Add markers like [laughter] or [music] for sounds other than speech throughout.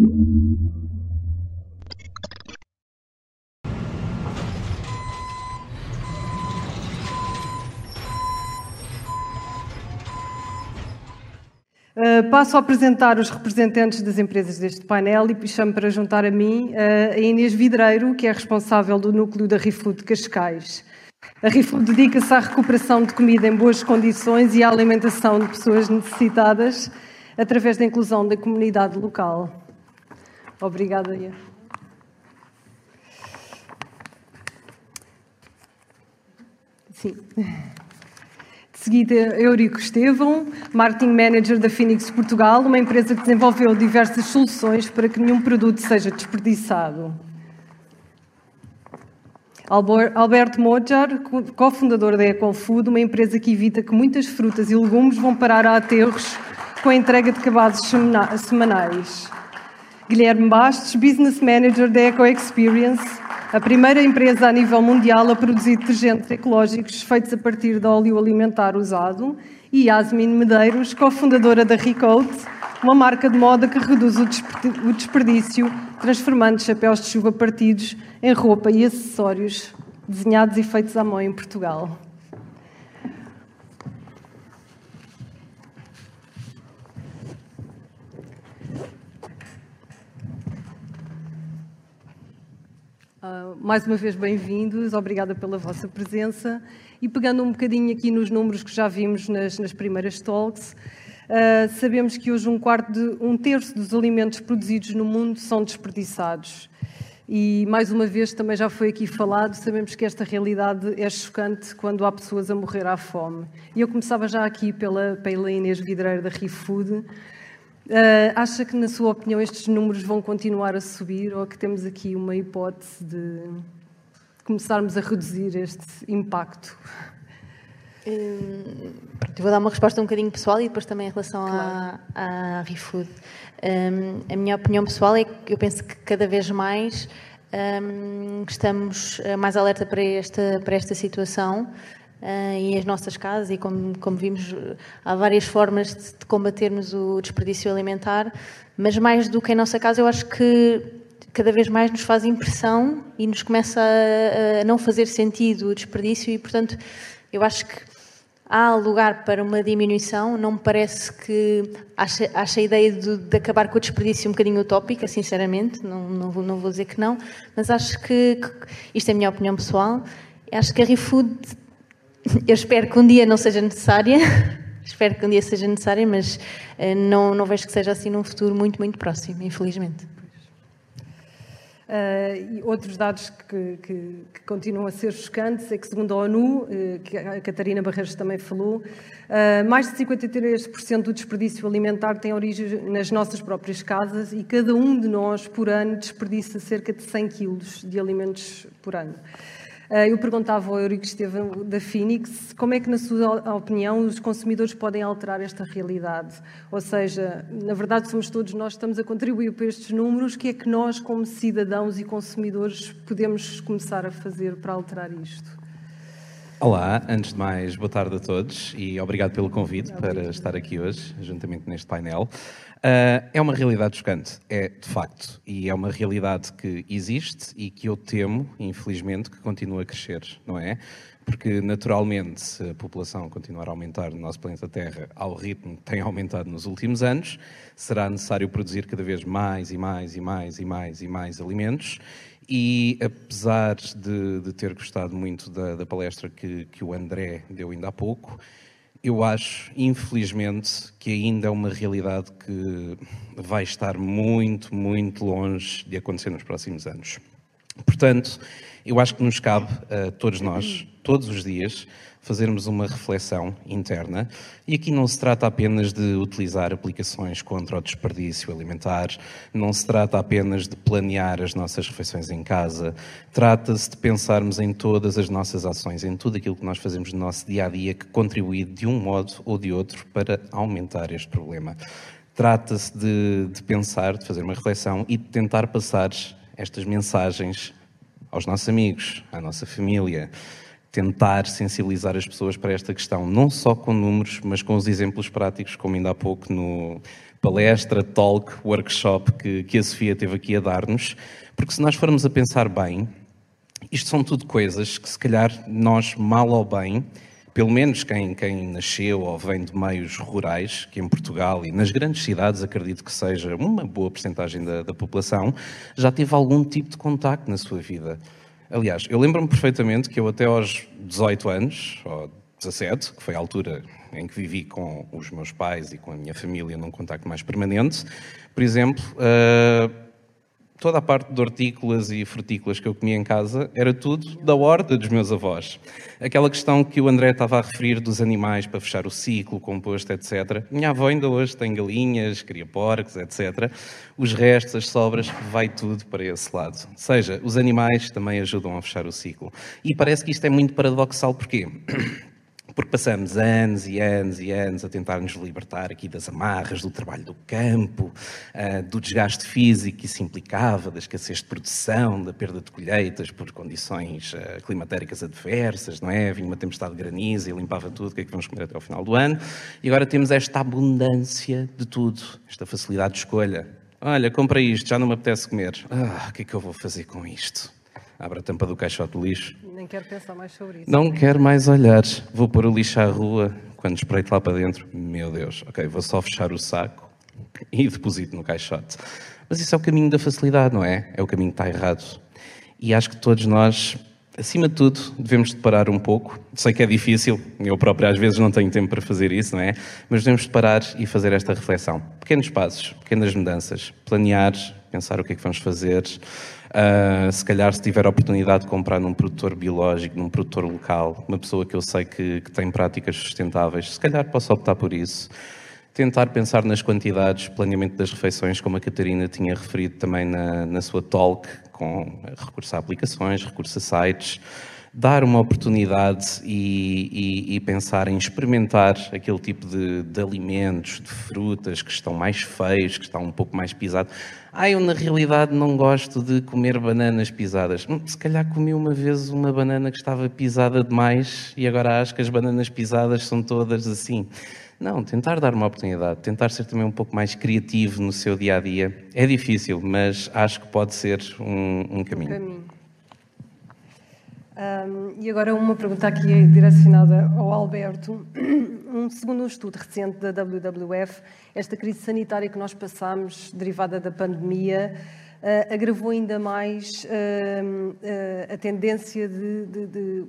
Uh, passo a apresentar os representantes das empresas deste painel e chamo para juntar a mim uh, a Inês Vidreiro, que é responsável do núcleo da ReFood Cascais. A ReFood dedica-se à recuperação de comida em boas condições e à alimentação de pessoas necessitadas através da inclusão da comunidade local. Obrigada, Ian. Sim. De seguida, Eurico Estevão, Marketing Manager da Phoenix Portugal, uma empresa que desenvolveu diversas soluções para que nenhum produto seja desperdiçado. Alberto Mojar, cofundador da Ecofood, uma empresa que evita que muitas frutas e legumes vão parar a aterros com a entrega de cabazes semanais. Guilherme Bastos, Business Manager da Eco Experience, a primeira empresa a nível mundial a produzir detergentes ecológicos feitos a partir de óleo alimentar usado, e Yasmin Medeiros, cofundadora da Recode, uma marca de moda que reduz o desperdício, transformando chapéus de chuva partidos em roupa e acessórios desenhados e feitos à mão em Portugal. Uh, mais uma vez, bem-vindos, obrigada pela vossa presença. E pegando um bocadinho aqui nos números que já vimos nas, nas primeiras talks, uh, sabemos que hoje um quarto de, um terço dos alimentos produzidos no mundo são desperdiçados. E mais uma vez também já foi aqui falado, sabemos que esta realidade é chocante quando há pessoas a morrer à fome. E eu começava já aqui pela, pela Inês Vidreira da ReFood. Uh, acha que, na sua opinião, estes números vão continuar a subir ou que temos aqui uma hipótese de começarmos a reduzir este impacto? Hum, vou dar uma resposta um bocadinho pessoal e depois também em relação claro. à, à ReFood. Um, a minha opinião pessoal é que eu penso que cada vez mais um, estamos mais alerta para esta, para esta situação Uh, e as nossas casas, e como, como vimos, há várias formas de, de, combatermos o desperdício alimentar, mas mais do que em nossa casa, eu acho que cada vez mais nos faz impressão e nos começa a, a não fazer sentido o desperdício, e portanto, eu acho que há lugar para uma diminuição. Não me parece que. Acho, acho a ideia de, de, acabar com o desperdício um bocadinho utópica, sinceramente, não, não, vou, não vou dizer que não, mas acho que, que isto é a minha opinião pessoal. Acho que a ReFood eu espero que um dia não seja necessária, [laughs] espero que um dia seja necessária, mas uh, não, não vejo que seja assim num futuro muito, muito próximo, infelizmente. Uh, e outros dados que, que, que, continuam a ser chocantes é que, segundo a ONU, uh, que a Catarina Barreiros também falou, uh, mais de 53% do desperdício alimentar tem origem nas nossas próprias casas e cada um de nós, por ano, desperdiça cerca de 100 quilos de alimentos por ano. Eh, eu perguntava ao Eurico Estevam da Phoenix como é que, na sua opinião, os consumidores podem alterar esta realidade. Ou seja, na verdade, somos todos nós que estamos a contribuir para estes números. O que é que nós, como cidadãos e consumidores, podemos começar a fazer para alterar isto? Olá, antes de mais, boa tarde a todos e obrigado pelo convite para estar aqui hoje, juntamente neste painel. Uh, é uma realidade chocante, é de facto, e é uma realidade que existe e que eu temo, infelizmente, que continua a crescer, não é? Porque, naturalmente, se a população continuar a aumentar no nosso planeta Terra ao ritmo que tem aumentado nos últimos anos, será necessário produzir cada vez mais e mais e mais e mais e mais alimentos. E apesar de, de ter gostado muito da, da palestra que, que o André deu ainda há pouco, eu acho, infelizmente, que ainda é uma realidade que vai estar muito, muito longe de acontecer nos próximos anos. Portanto, eu acho que nos cabe a todos nós, todos os dias, fazermos uma reflexão interna. E aqui não se trata apenas de utilizar aplicações contra o desperdício alimentar, não se trata apenas de planear as nossas refeições em casa, trata-se de pensarmos em todas as nossas ações, em tudo aquilo que nós fazemos no nosso dia a dia que contribui de um modo ou de outro para aumentar este problema. Trata-se de, de pensar, de fazer uma reflexão e de tentar passar estas mensagens aos nossos amigos, à nossa família, tentar sensibilizar as pessoas para esta questão, não só com números, mas com os exemplos práticos, como ainda há pouco no, palestra, talk, workshop que, que a Sofia teve aqui a dar-nos, porque se nós formos a pensar bem, isto são tudo coisas que, se calhar, nós, mal ou bem, pelo menos quem, quem nasceu ou vem de meios rurais, que em Portugal e nas grandes cidades, acredito que seja uma boa porcentagem da, da população, já teve algum tipo de contacto na sua vida. Aliás, eu lembro-me perfeitamente que eu até aos 18 anos, ou 17, que foi a altura em que vivi com os meus pais e com a minha família num contacto mais permanente, por exemplo, uh, toda a parte de hortícolas e frutícolas que eu comia em casa era tudo da horta dos meus avós. Aquela questão que o André estava a referir dos animais para fechar o ciclo, composto, etc. Minha avó ainda hoje tem galinhas, cria porcos, etc. Os restos, as sobras, vai tudo para esse lado. Ou seja, os animais também ajudam a fechar o ciclo. E parece que isto é muito paradoxal, porquê? [clears throat] porque passamos anos e anos e anos a tentar nos libertar aqui das amarras, do trabalho do campo, uh, do desgaste físico que isso implicava, da escassez de produção, da perda de colheitas por condições uh, climatéricas adversas, não é? Vinha uma tempestade de granizo e limpava tudo, o que é que vamos comer até ao final do ano? E agora temos esta abundância de tudo, esta facilidade de escolha. Olha, comprei isto, já não me apetece comer. Ah, o que é que eu vou fazer com isto? Abre a tampa do caixote do lixo. Nem quero pensar mais sobre isso. Não quero mais olhar. Vou pôr o lixo à rua. Quando espreito lá para dentro, meu Deus, ok, vou só fechar o saco [laughs] e deposito no caixote. Mas isso é o caminho da facilidade, não é? É o caminho que está errado. E acho que todos nós, acima de tudo, devemos parar um pouco. Sei que é difícil, eu próprio às vezes não tenho tempo para fazer isso, não é? Mas devemos parar e fazer esta reflexão. Pequenos passos, pequenas mudanças. Planear, pensar o que é que vamos fazer, Uh, se calhar, se tiver a oportunidade de comprar num produtor biológico, num produtor local, uma pessoa que eu sei que, que tem práticas sustentáveis, se calhar posso optar por isso. Tentar pensar nas quantidades, planeamento das refeições, como a Catarina tinha referido também na, na sua talk, com recurso a aplicações, recurso a sites dar uma oportunidade e, e, e, pensar em experimentar aquele tipo de, de, alimentos, de frutas que estão mais feios, que estão um pouco mais pisados. Ah, eu na realidade não gosto de comer bananas pisadas. Hum, se calhar comi uma vez uma banana que estava pisada demais e agora acho que as bananas pisadas são todas assim. Não, tentar dar uma oportunidade, tentar ser também um pouco mais criativo no seu dia a dia. É difícil, mas acho que pode ser um, um caminho. Um caminho. Um, e agora uma pergunta aqui direcionada ao Alberto. [clears throat] Um, segundo estudo recente da WWF, esta crise sanitária que nós passamos, derivada da pandemia, uh, agravou ainda mais uh, uh, a tendência de, de, de,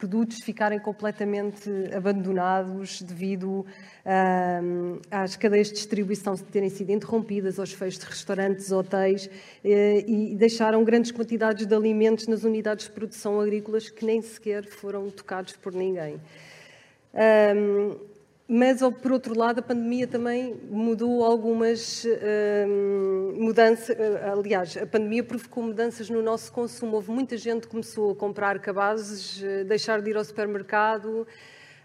produtos ficarem completamente abandonados devido uh, às cadeias de distribuição terem sido interrompidas, aos feios de restaurantes, hotéis, uh, e deixaram grandes quantidades de alimentos nas unidades de produção agrícolas que nem sequer foram tocados por ninguém. Um, mas, por outro lado, a pandemia também mudou algumas uh, mudanças. Uh, aliás, a pandemia provocou mudanças no nosso consumo. Houve muita gente que começou a comprar cabazes, uh, deixar de ir ao supermercado.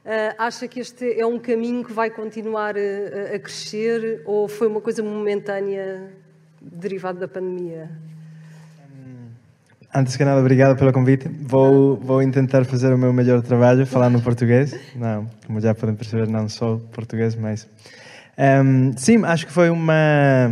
Eh, acha que este é um caminho que vai continuar a crescer ou foi uma coisa momentânea derivada da pandemia? Antes que nada, obrigado pelo convite. Vou, vou tentar fazer o meu melhor trabalho falando português. Não, como já podem perceber, não sou português, mas. Um, sim, acho que foi uma,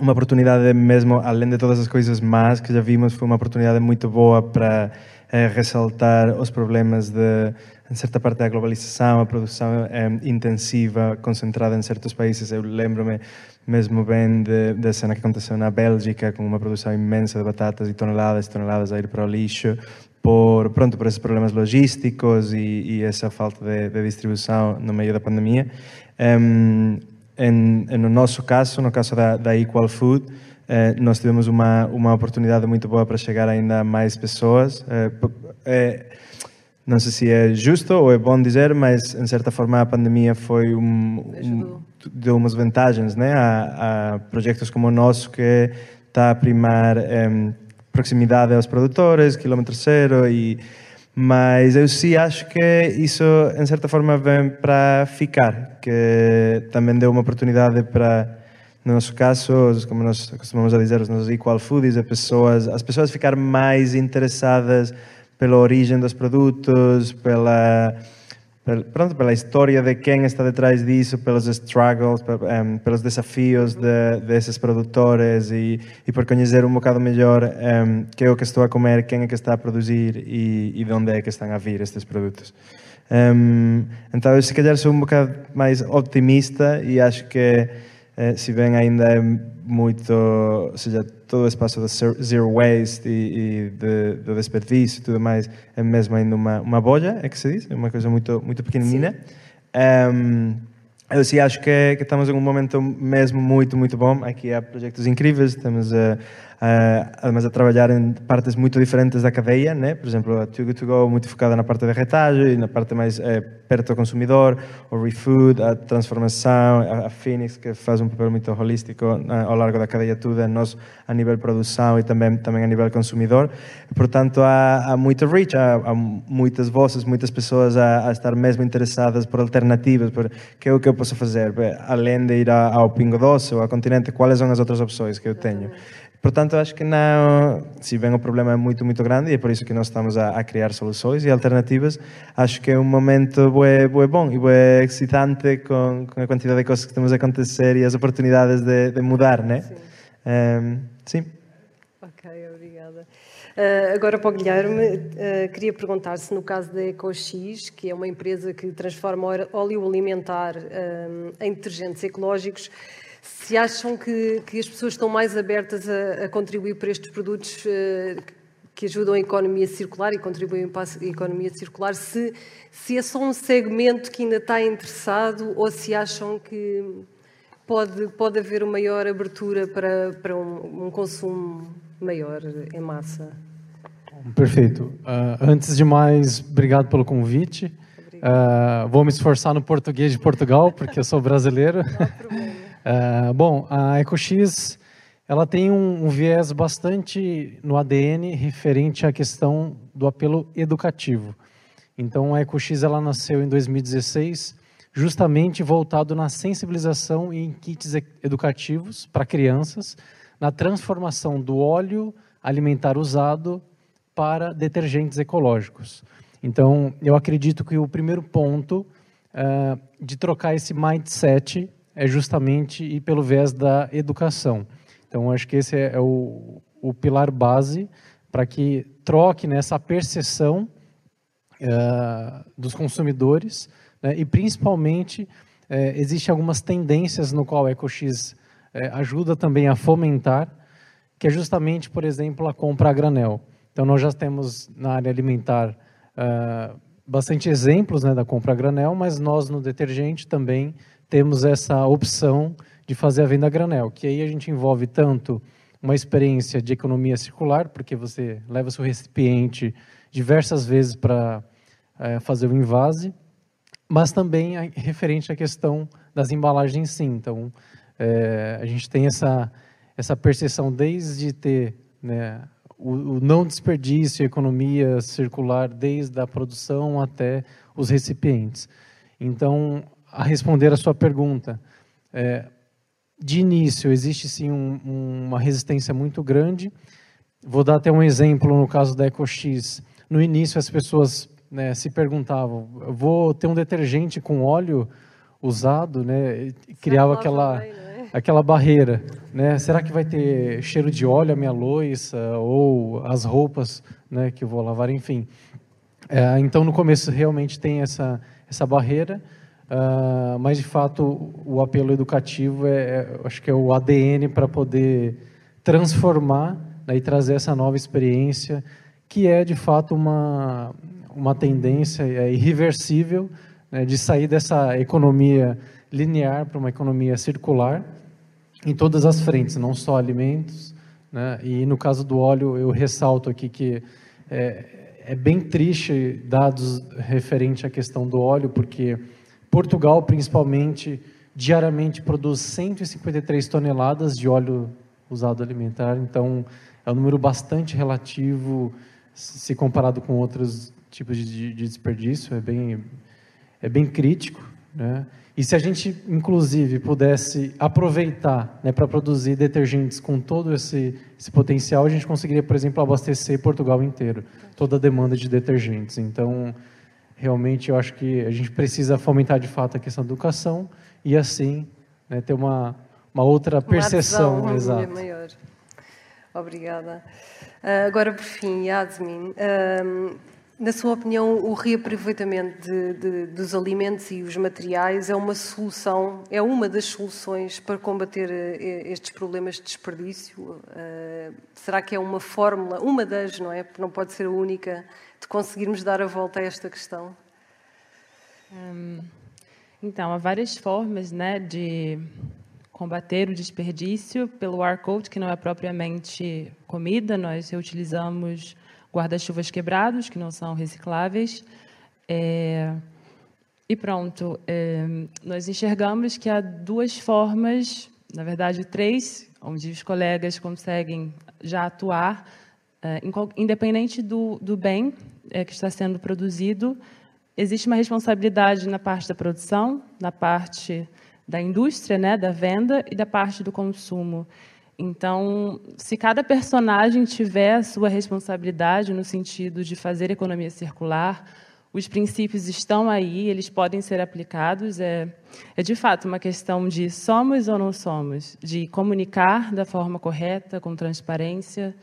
uma oportunidade mesmo, além de todas as coisas más que já vimos, foi uma oportunidade muito boa para eh, ressaltar os problemas de, em certa parte da globalização, a produção eh, intensiva, concentrada em certos países. Eu lembro-me mesmo bem da cena que aconteceu na Bélgica, com uma produção imensa de batatas e toneladas e toneladas a ir para o lixo, por, pronto, por esses problemas logísticos e, e essa falta de, de, distribuição no meio da pandemia. Um, em, no nosso caso, no caso da, da Equal Food, eh, nós tivemos uma, uma oportunidade muito boa para chegar ainda a mais pessoas. Eh, eh, não sei se é justo ou é bom dizer, mas em certa forma a pandemia foi um, um deu umas vantagens né, a, a, projetos como o nosso que está a primar um, proximidade aos produtores, quilômetro zero e mas eu sim acho que isso em certa forma vem para ficar, que também deu uma oportunidade para no nosso caso, como nós costumamos a dizer, os nossos equal foodies, as pessoas, as pessoas ficar mais interessadas pela origem dos produtos, pela pronto, pela história de quem está detrás disso, pelos struggles, pelos desafios de, desses produtores e, e por conhecer um bocado melhor um, que é o que estou a comer, quem é que está a produzir e, e de onde é que estão a vir estes produtos. Um, então, eu se calhar sou um bocado mais optimista e acho que, eh, se bem ainda é muito, ou seja, todo o espaço de zero waste e, e de, de desperdício e tudo mais é mesmo ainda uma, uma bolha, é que se diz, é uma coisa muito, muito pequenina. Um, eu sim acho que, que, estamos em um momento mesmo muito, muito bom. Aqui há projetos incríveis, temos uh, uh, además a trabalhar em partes muito diferentes da cadeia, né? por exemplo, a Too Good To Go muito focada na parte de retagem, na parte mais eh, perto do consumidor, o ReFood, a transformação, a, a Phoenix, que faz um papel muito holístico uh, ao largo da cadeia toda, nós a nível produção e também, também a nível consumidor. Portanto, há, há muito reach, há, muitas vozes, muitas pessoas a, a, estar mesmo interessadas por alternativas, por que é o que eu posso fazer, além de ir ao Pingo Doce ou ao continente, quais são as outras opções que eu tenho. Portanto, acho que não, se bem o problema é muito, muito grande e é por isso que nós estamos a, a criar soluções e alternativas, acho que é um momento bué, bué bom e bué excitante com, com a quantidade de coisas que temos a acontecer e as oportunidades de, de mudar, né? Sim. Um, sim. Ok, obrigada. Uh, agora para o Guilherme, uh, queria perguntar se no caso da EcoX, que é uma empresa que transforma óleo alimentar uh, em detergentes ecológicos, se acham que, que as pessoas estão mais abertas a, a contribuir para estes produtos uh, que ajudam a economia circular e contribuem para a economia circular, se, se é só um segmento que ainda está interessado ou se acham que pode, pode haver uma maior abertura para, para um, um consumo maior em massa. Perfeito. Uh, antes de mais, obrigado pelo convite. Uh, vou me esforçar no português de Portugal, porque eu sou brasileiro. Não Uh, bom, a EcoX ela tem um, um, viés bastante no ADN referente à questão do apelo educativo. Então, a EcoX ela nasceu em 2016, justamente voltado na sensibilização em kits educativos para crianças, na transformação do óleo alimentar usado para detergentes ecológicos. Então, eu acredito que o primeiro ponto uh, de trocar esse mindset é justamente ir pelo viés da educação. Então, acho que esse é, é o, o pilar base para que troque nessa percepção uh, dos consumidores né, e, principalmente, uh, existem algumas tendências no qual a EcoX uh, ajuda também a fomentar, que é justamente, por exemplo, a compra a granel. Então, nós já temos na área alimentar bastante exemplos né, da compra a granel, mas nós no detergente também temos essa opção de fazer a venda a granel, que aí a gente envolve tanto uma experiência de economia circular, porque você leva seu recipiente diversas vezes para é, fazer o invase, mas também a, referente à questão das embalagens sim. Então, é, a gente tem essa, essa percepção desde ter né, o, o não desperdício, economia circular, desde a produção até os recipientes. Então, a responder a sua pergunta. É, de início, existe sim um, uma resistência muito grande. Vou dar até um exemplo no caso da EcoX. No início, as pessoas né, se perguntavam: vou ter um detergente com óleo usado, né? Criava aquela, vai, é? aquela barreira. Né? Será que vai ter cheiro de óleo a minha louça ou as roupas né, que eu vou lavar? Enfim. É, então, no começo, realmente tem essa, essa barreira. Uh, mas de fato o apelo educativo é, é acho que é o ADN para poder transformar né, e trazer essa nova experiência que é de fato uma uma tendência é, irreversível né, de sair dessa economia linear para uma economia circular em todas as frentes, não só alimentos. Né, e no caso do óleo, eu ressalto aqui que é, é bem triste dados referente à questão do óleo, porque Portugal, principalmente, diariamente produz 153 toneladas de óleo usado alimentar, então é um número bastante relativo se comparado com outros tipos de, de desperdício, é bem, é bem crítico. Né? E se a gente, inclusive, pudesse aproveitar né, para produzir detergentes com todo esse, esse potencial, a gente conseguiria, por exemplo, abastecer Portugal inteiro, toda a demanda de detergentes. Então, realmente eu acho que a gente precisa fomentar de fato a questão da educação e assim né, ter uma, uma outra percepção. Uma exato. maior. Obrigada. Uh, agora, por fim, Yasmin, uh, na sua opinião, o reaproveitamento de, de, dos alimentos e os materiais é uma solução, é uma das soluções para combater eh, estes problemas de desperdício? Uh, será que é uma fórmula, uma das, não é? Não pode ser a única, de conseguirmos dar a volta a esta questão? Um, então, há várias formas né, de combater o desperdício pelo R-Code, que não é propriamente comida, nós reutilizamos guarda-chuvas quebrados, que não são recicláveis. É, e pronto, é, nós enxergamos que há duas formas, na verdade três, onde os colegas conseguem já atuar, é, independente do, do bem é, que está sendo produzido, existe uma responsabilidade na parte da produção, na parte da indústria, né, da venda e da parte do consumo. Então, se cada personagem tiver a sua responsabilidade no sentido de fazer economia circular, os princípios estão aí, eles podem ser aplicados. É, é de fato uma questão de somos ou não somos, de comunicar da forma correta, com transparência.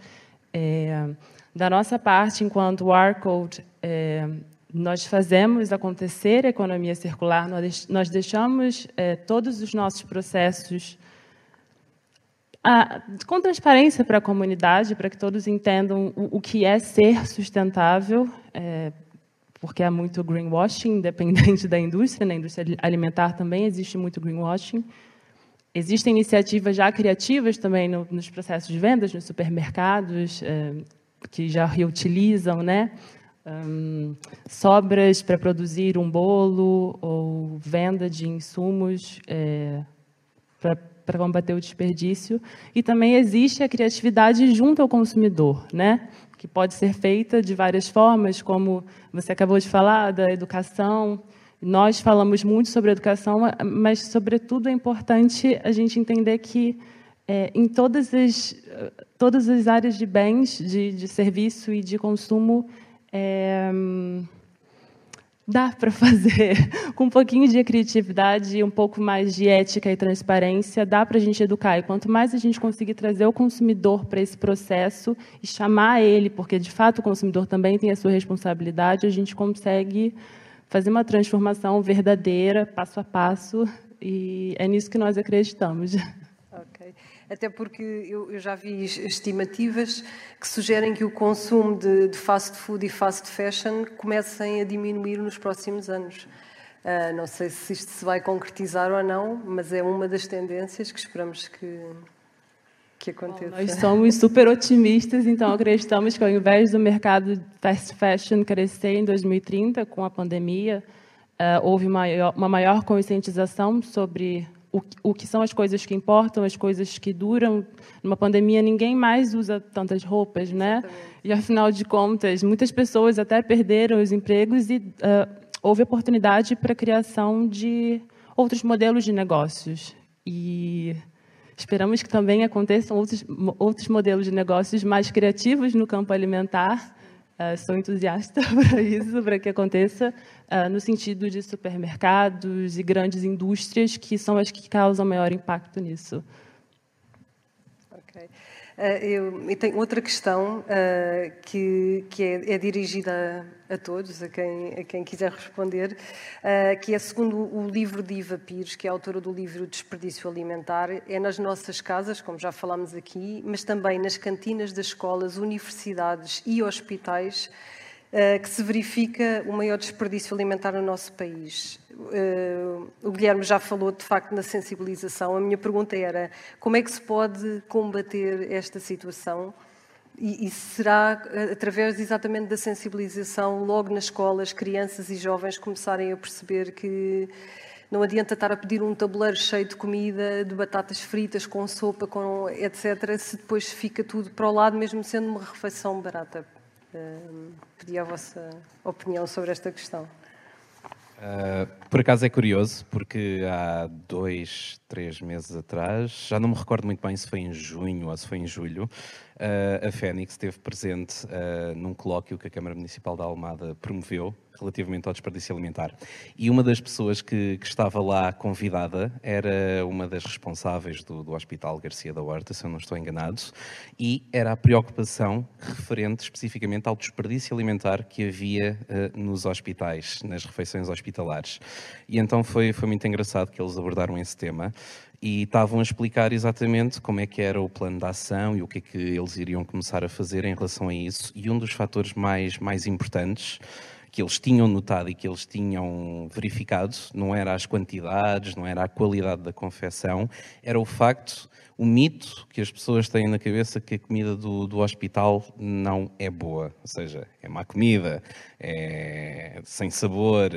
É, da nossa parte, enquanto Arcode, é, nós fazemos acontecer a economia circular, nós, deixamos é, todos os nossos processos com transparência para a comunidade, para que todos entendam o, o que é ser sustentável, é, porque há muito greenwashing, [laughs] independente da indústria, na indústria alimentar também existe muito greenwashing. Existem iniciativas já criativas também no, nos processos de vendas, nos supermercados, é, que já reutilizam né, um, sobras para produzir um bolo ou venda de insumos é, para combater o desperdício. E também existe a criatividade junto ao consumidor, né? que pode ser feita de várias formas, como você acabou de falar, da educação. Nós falamos muito sobre educação, mas, sobretudo, é importante a gente entender que é, em todas as, todas as áreas de bens, de, de serviço e de consumo, é, dá para fazer [laughs] com um pouquinho de criatividade, um pouco mais de ética e transparência, dá para a gente educar. E quanto mais a gente conseguir trazer o consumidor para esse processo e chamar ele, porque de fato o consumidor também tem a sua responsabilidade, a gente consegue fazer uma transformação verdadeira, passo a passo, e é nisso que nós acreditamos. [laughs] Até porque eu, eu, já vi estimativas que sugerem que o consumo de, de, fast food e fast fashion comecem a diminuir nos próximos anos. Uh, não sei se isto se vai concretizar ou não, mas é uma das tendências que esperamos que, que aconteça. Bom, nós somos super otimistas, então acreditamos que ao invés do mercado de fast fashion crescer em 2030 com a pandemia, uh, houve maior, uma maior conscientização sobre o, o que são as coisas que importam, as coisas que duram. Numa pandemia, ninguém mais usa tantas roupas, né? Exatamente. E, afinal de contas, muitas pessoas até perderam os empregos e uh, houve oportunidade para a criação de outros modelos de negócios. E esperamos que também aconteçam outros, outros modelos de negócios mais criativos no campo alimentar, Uh, sou entusiasta [laughs] para isso, para que aconteça, uh, no sentido de supermercados e grandes indústrias, que são as que causam maior impacto nisso. Ok. Uh, eu, eu, tenho outra questão uh, que, que é, é, dirigida a, a, todos, a quem, a quem quiser responder, uh, que é segundo o livro de Iva Pires, que é autora do livro Desperdício Alimentar, é nas nossas casas, como já falámos aqui, mas também nas cantinas das escolas, universidades e hospitais, que se verifica o maior desperdício alimentar no nosso país. Uh, o Guilherme já falou de facto na sensibilização. A minha pergunta era como é que se pode combater esta situação? E, e será através exatamente da sensibilização, logo nas escolas, crianças e jovens começarem a perceber que não adianta estar a pedir um tabuleiro cheio de comida, de batatas fritas, com sopa, com etc., se depois fica tudo para o lado, mesmo sendo uma refeição barata. Uh, pedi a vossa opinião sobre esta questão. Uh, por acaso é curioso, porque há dois, três meses atrás, já não me recordo muito bem se foi em junho ou se foi em julho, a Fênix esteve presente uh, num colóquio que a Câmara Municipal da Almada promoveu relativamente ao desperdício alimentar. E uma das pessoas que, que estava lá convidada era uma das responsáveis do, do, Hospital Garcia da Horta, se eu não estou enganado, e era a preocupação referente especificamente ao desperdício alimentar que havia uh, nos hospitais, nas refeições hospitalares. E então foi, foi muito engraçado que eles abordaram esse tema e estavam a explicar exatamente como é que era o plano de ação e o que é que eles iriam começar a fazer em relação a isso. E um dos fatores mais, mais importantes que eles tinham notado e que eles tinham verificado não era as quantidades, não era a qualidade da confecção, era o facto o mito que as pessoas têm na cabeça que a comida do, do hospital não é boa, ou seja, é má comida, é sem sabor,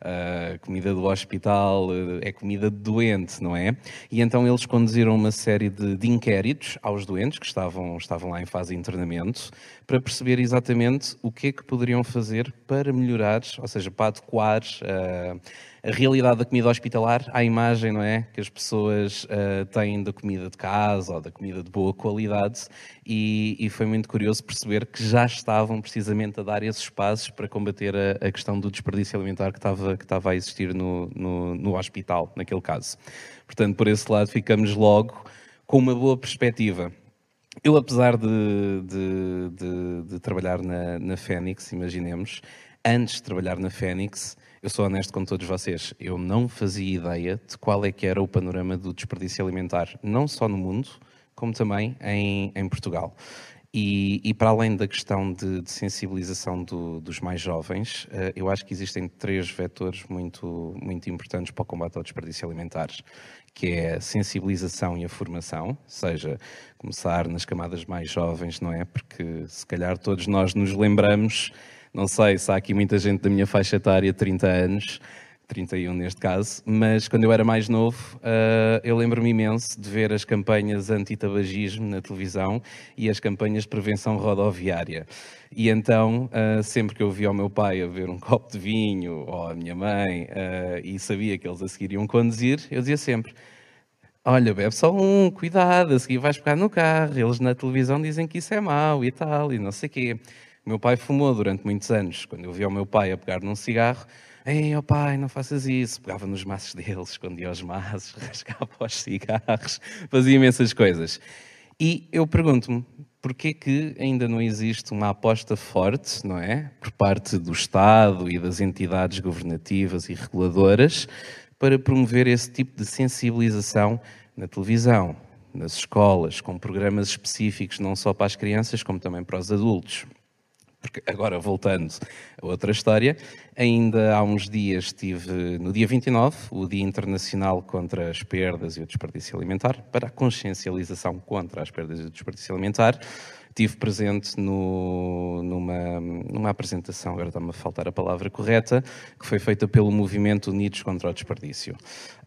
a comida do hospital é comida de doente, não é? E então eles conduziram uma série de, de inquéritos aos doentes que estavam, estavam lá em fase de internamento para perceber exatamente o que é que poderiam fazer para melhorar, ou seja, para adequar. Uh, a realidade da comida hospitalar à imagem não é, que as pessoas uh, têm da comida de casa ou da comida de boa qualidade e, e, foi muito curioso perceber que já estavam precisamente a dar esses passos para combater a, a questão do desperdício alimentar que estava, que estava a existir no, no, no hospital, naquele caso. Portanto, por esse lado ficamos logo com uma boa perspectiva. Eu, apesar de, de, de, de trabalhar na, na Fênix, imaginemos, antes de trabalhar na Fênix, eu sou honesto com todos vocês, eu não fazia ideia de qual é que era o panorama do desperdício alimentar, não só no mundo, como também em, em Portugal. E, e, para além da questão de, de sensibilização do, dos mais jovens, uh, eu acho que existem três vetores muito, muito importantes para o combate ao desperdício alimentar, que é a sensibilização e a formação, ou seja, começar nas camadas mais jovens, não é? Porque se calhar todos nós nos lembramos não sei se há aqui muita gente da minha faixa etária, 30 anos, 31 neste caso, mas quando eu era mais novo, uh, eu lembro-me imenso de ver as campanhas anti-tabagismo na televisão e as campanhas de prevenção rodoviária. E então, uh, sempre que eu via o meu pai a ver um [laughs] copo de vinho, ou a minha mãe, uh, e sabia que eles a seguir iam conduzir, eu dizia sempre: Olha, bebe só um, cuidado, a seguir vais pegar no carro. Eles na televisão dizem que isso é mau e tal, e não sei o quê. O meu pai fumou durante muitos anos. Quando eu via o meu pai a pegar num cigarro, Ei, oh pai, não faças isso. Pegava nos maços deles, escondia os maços, [laughs] rasgava os cigarros, fazia imensas coisas. E eu pergunto-me, porquê que ainda não existe uma aposta forte, não é? Por parte do Estado e das entidades governativas e reguladoras para promover esse tipo de sensibilização na televisão, nas escolas, com programas específicos não só para as crianças, como também para os adultos. Porque agora, voltando a outra história, ainda há uns dias estive no dia 29, o Dia Internacional contra as Perdas e o Desperdício Alimentar, para a consciencialização contra as perdas e o desperdício alimentar. Estive presente no, numa, numa apresentação, agora está-me a faltar a palavra correta, que foi feita pelo Movimento Unidos contra o Desperdício.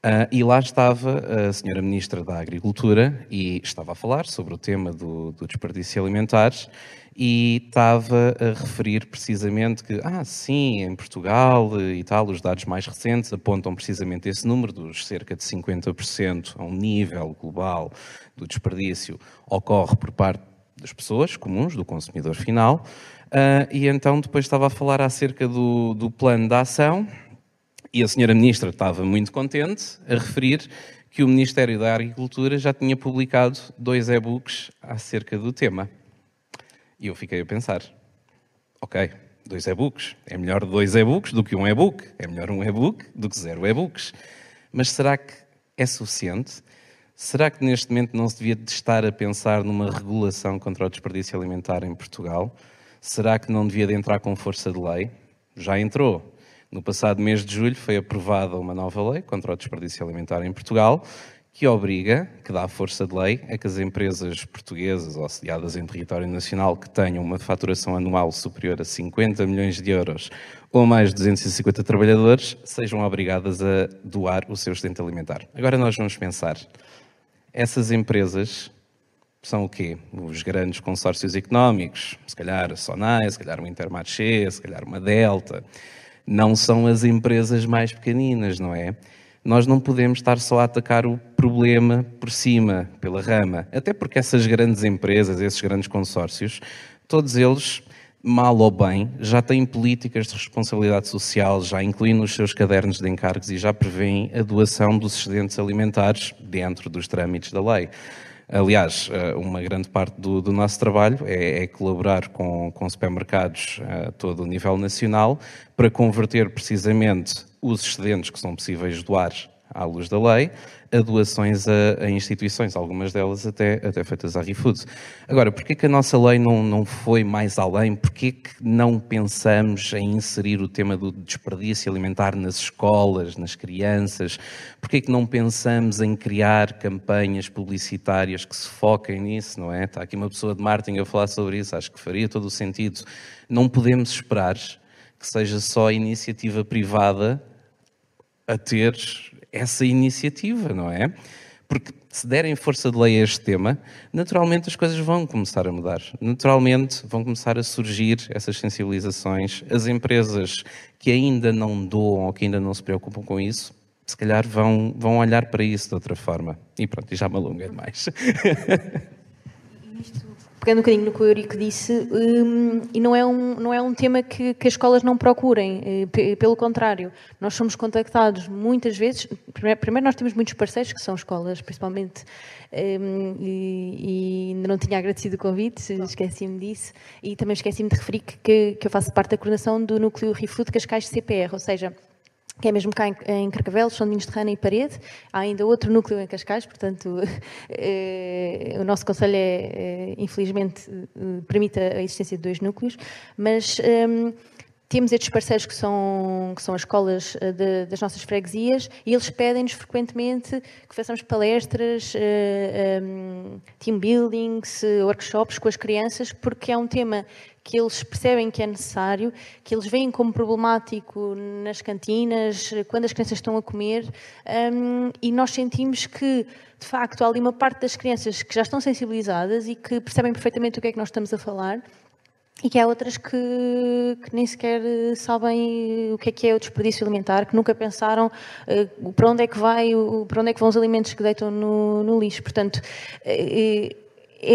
Uh, e lá estava a Senhora Ministra da Agricultura e estava a falar sobre o tema do, do desperdício alimentar e estava a referir precisamente que, ah, sim, em Portugal e tal, os dados mais recentes apontam precisamente esse número dos cerca de 50% a um nível global do desperdício ocorre por parte das pessoas comuns, do consumidor final, uh, e então depois estava a falar acerca do, do plano de ação e a senhora ministra estava muito contente a referir que o Ministério da Agricultura já tinha publicado dois e-books acerca do tema. E eu fiquei a pensar: ok, dois e-books. É melhor dois e-books do que um e-book. É melhor um e-book do que zero e-books. Mas será que é suficiente? Será que neste momento não se devia estar a pensar numa regulação contra o desperdício alimentar em Portugal? Será que não devia de entrar com força de lei? Já entrou. No passado mês de julho foi aprovada uma nova lei contra o desperdício alimentar em Portugal que obriga, que dá força de lei, a que as empresas portuguesas ou sediadas em território nacional que tenham uma faturação anual superior a 50 milhões de euros ou mais de 250 trabalhadores sejam obrigadas a doar o seu sustento alimentar. Agora nós vamos pensar, essas empresas são o quê? Os grandes consórcios económicos, se calhar a Sonai, se calhar uma Intermarché, se calhar uma Delta. não são as empresas mais pequeninas, não é? Nós não podemos estar só a atacar o problema por cima, pela rama. Até porque essas grandes empresas, esses grandes consórcios, todos eles, mal ou bem, já têm políticas de responsabilidade social, já incluem nos seus cadernos de encargos e já prevêem a doação dos excedentes alimentares dentro dos trâmites da lei. Aliás, eh, uma grande parte do, do nosso trabalho é, é colaborar com, com, supermercados a todo o nível nacional para converter precisamente os excedentes que são possíveis doar à luz da lei, a doações a, a, instituições, algumas delas até, até feitas à ReFood. Agora, porquê que a nossa lei não, não foi mais além? Porquê que não pensamos em inserir o tema do desperdício alimentar nas escolas, nas crianças? Porquê que não pensamos em criar campanhas publicitárias que se foquem nisso, não é? Está aqui uma pessoa de marketing a falar sobre isso, acho que faria todo o sentido. Não podemos esperar que seja só iniciativa privada a ter essa iniciativa, não é? Porque se derem força de lei a este tema, naturalmente as coisas vão começar a mudar. Naturalmente vão começar a surgir essas sensibilizações. As empresas que ainda não doam ou que ainda não se preocupam com isso, se calhar vão, vão olhar para isso de outra forma. E pronto, já me alonguei demais. [laughs] pegando um bocadinho no que o Eurico disse, um, e não é um, não é um tema que, que as escolas não procurem, eh, pelo contrário, nós somos contactados muitas vezes, primeiro, primeiro nós temos muitos parceiros, que são escolas, principalmente, um, e, e, ainda não tinha agradecido o convite, esqueci-me disso, e também esqueci-me de referir que, que eu faço parte da coordenação do núcleo ReFood Cascais CPR, ou seja, que é mesmo cá em, em Carcavelos, São Domingos de Rana e Parede. Há ainda outro núcleo em Cascais, portanto, [laughs] eh, o nosso Conselho, é, é infelizmente, eh, permite a existência de dois núcleos, mas ehm, temos estes parceiros que são, que são as escolas eh, de, das nossas freguesias e eles pedem-nos frequentemente que façamos palestras, uh, um, team buildings, workshops com as crianças, porque é um tema que eles percebem que é necessário, que eles veem como problemático nas cantinas, quando as crianças estão a comer, um, e nós sentimos que, de facto, há ali uma parte das crianças que já estão sensibilizadas e que percebem perfeitamente o que é que nós estamos a falar, e que há outras que, que, nem sequer sabem o que é que é o desperdício alimentar, que nunca pensaram uh, para onde é que vai, para onde é que vão os alimentos que deitam no, no lixo. Portanto, uh,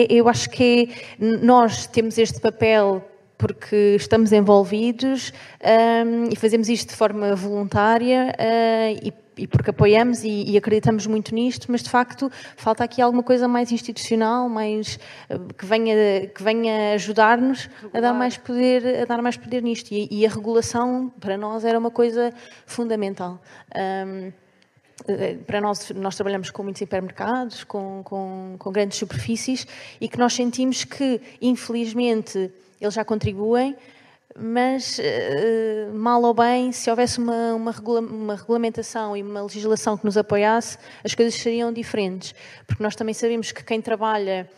eu acho que nós temos este papel porque estamos envolvidos um, e fazemos isto de forma voluntária uh, e, e, porque apoiamos e, e, acreditamos muito nisto, mas de facto falta aqui alguma coisa mais institucional, mais uh, que venha que venha ajudar-nos a dar mais poder a dar mais poder nisto e, e, a regulação para nós era uma coisa fundamental. Um, para nós, nós trabalhamos com muitos hipermercados, com, com, com, grandes superfícies e que nós sentimos que, infelizmente, eles já contribuem, mas, uh, mal ou bem, se houvesse uma, uma, regula uma, regulamentação e uma legislação que nos apoiasse, as coisas seriam diferentes. Porque nós também sabemos que quem trabalha,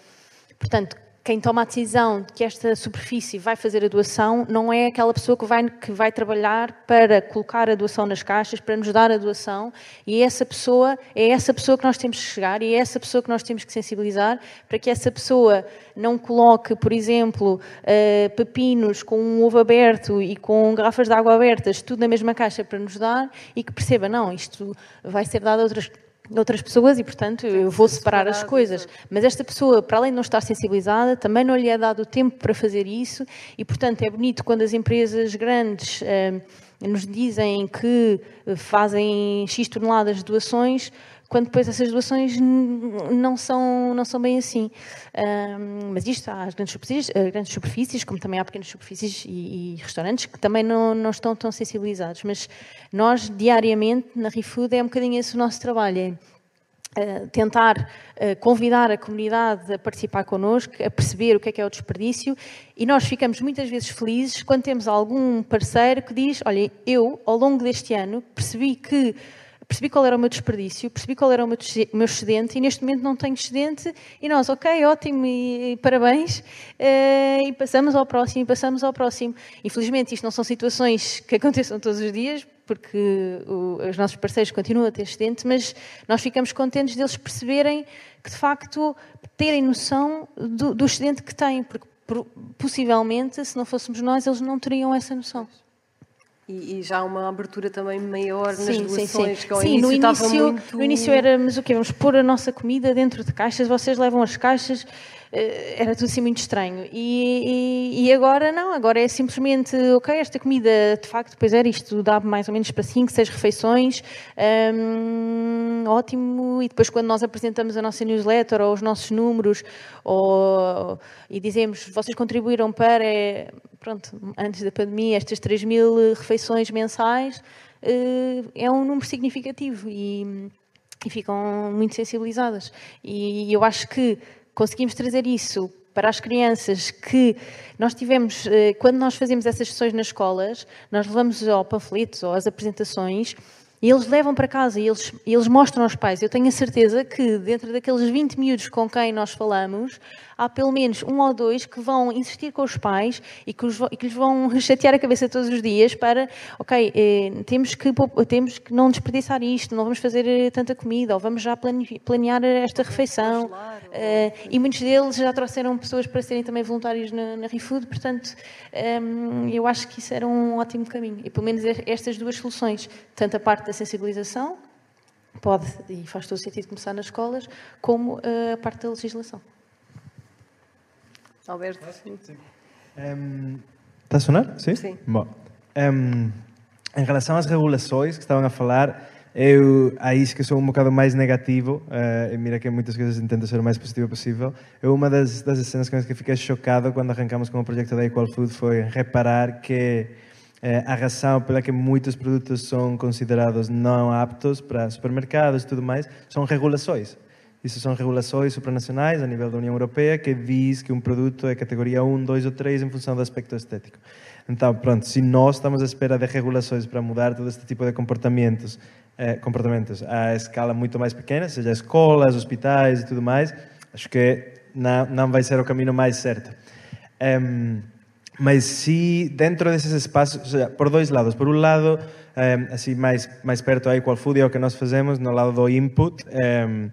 portanto, quem toma a decisão de que esta superfície vai fazer a doação não é aquela pessoa que vai, que vai trabalhar para colocar a doação nas caixas, para nos dar a doação, e essa pessoa é essa pessoa que nós temos que chegar e é essa pessoa que nós temos que sensibilizar para que essa pessoa não coloque, por exemplo, uh, pepinos com um ovo aberto e com garrafas de água abertas, tudo na mesma caixa para nos dar e que perceba, não, isto vai ser dado a outras outras pessoas e, portanto, eu vou separar as coisas. Mas esta pessoa, para além de não estar sensibilizada, também não lhe é dado o tempo para fazer isso e, portanto, é bonito quando as empresas grandes eh, nos dizem que fazem X toneladas de doações, quando depois essas doações não são, não são bem assim. Um, mas isto há as grandes superfícies, eh, grandes superfícies, como também há pequenas superfícies e, e, restaurantes que também não, não estão tão sensibilizados. Mas nós, diariamente, na ReFood, é um bocadinho esse o nosso trabalho. É, Uh, tentar uh, convidar a comunidade a participar connosco, a perceber o que é que é o desperdício e nós ficamos muitas vezes felizes quando temos algum parceiro que diz, olha, eu ao longo deste ano percebi que percebi qual era o meu desperdício, percebi qual era o meu, meu excedente e neste momento não tenho excedente e nós, ok, ótimo e, e parabéns uh, e passamos ao próximo e passamos ao próximo. Infelizmente isto não são situações que aconteçam todos os dias porque os nossos parceiros continuam a ter excedente, mas nós ficamos contentes deles perceberem que de facto terem noção do, do excedente que têm, porque possivelmente se não fôssemos nós eles não teriam essa noção. E, e, já há uma abertura também maior sim, nas doações, sim, que ao sim. início no início, muito... no início era, mas o quê? Vamos pôr a nossa comida dentro de caixas, vocês levam as caixas, eh, era tudo assim muito estranho. E, e, e, agora não, agora é simplesmente, ok, esta comida de facto, depois era isto, dá mais ou menos para 5, 6 refeições, hum, ótimo. E depois quando nós apresentamos a nossa newsletter ou os nossos números ou, e dizemos, vocês contribuíram para pronto, antes da pandemia, estas 3 mil refeições mensais, eh, é um número significativo e, e ficam muito sensibilizadas. E eu acho que conseguimos trazer isso para as crianças que nós tivemos, eh, quando nós fazemos essas sessões nas escolas, nós levamos ao panfletos ou às apresentações e eles levam para casa e eles, eles mostram aos pais. Eu tenho a certeza que dentro daqueles 20 miúdos com quem nós falamos, há pelo menos um ou dois que vão insistir com os pais e que, os, e que lhes vão [laughs] chatear a cabeça todos os dias para, ok, eh, temos, que, temos que não desperdiçar isto, não vamos fazer eh, tanta comida, ou vamos já planear esta refeição. Eh, e muitos deles já trouxeram pessoas para serem também voluntários na, na ReFood, portanto, eh, eu acho que isso era um ótimo caminho. E pelo menos estas duas soluções, tanto a parte da sensibilização, pode e faz todo sentido começar nas escolas, como uh, a parte da legislação. Alberto, sim. sim. Um, está a sonar? Sim? Sim. Bom, um, em relação às regulações que estavam a falar, eu aí que sou um bocado mais negativo, uh, e mira que muitas coisas tento ser o mais positivo possível. Eu, uma das, das cenas com as que fiquei chocado quando arrancamos com o projeto da Equal Food foi reparar que eh, a razão pela que muitos produtos são considerados não aptos para supermercados e tudo mais são regulações. Isso são regulações supranacionais a nível da União Europeia que diz que um produto é categoria 1, 2 ou 3 em função do aspecto estético. Então, pronto, se nós estamos à espera de regulações para mudar todo este tipo de comportamentos, eh, comportamentos a escala muito mais pequena, seja escolas, hospitais e tudo mais, acho que não, não vai ser o caminho mais certo. Mas se dentro desses espaços, por dois lados. Por um lado, eh, assim mais mais perto aí qual food é o que nós fazemos no lado do input. Eh,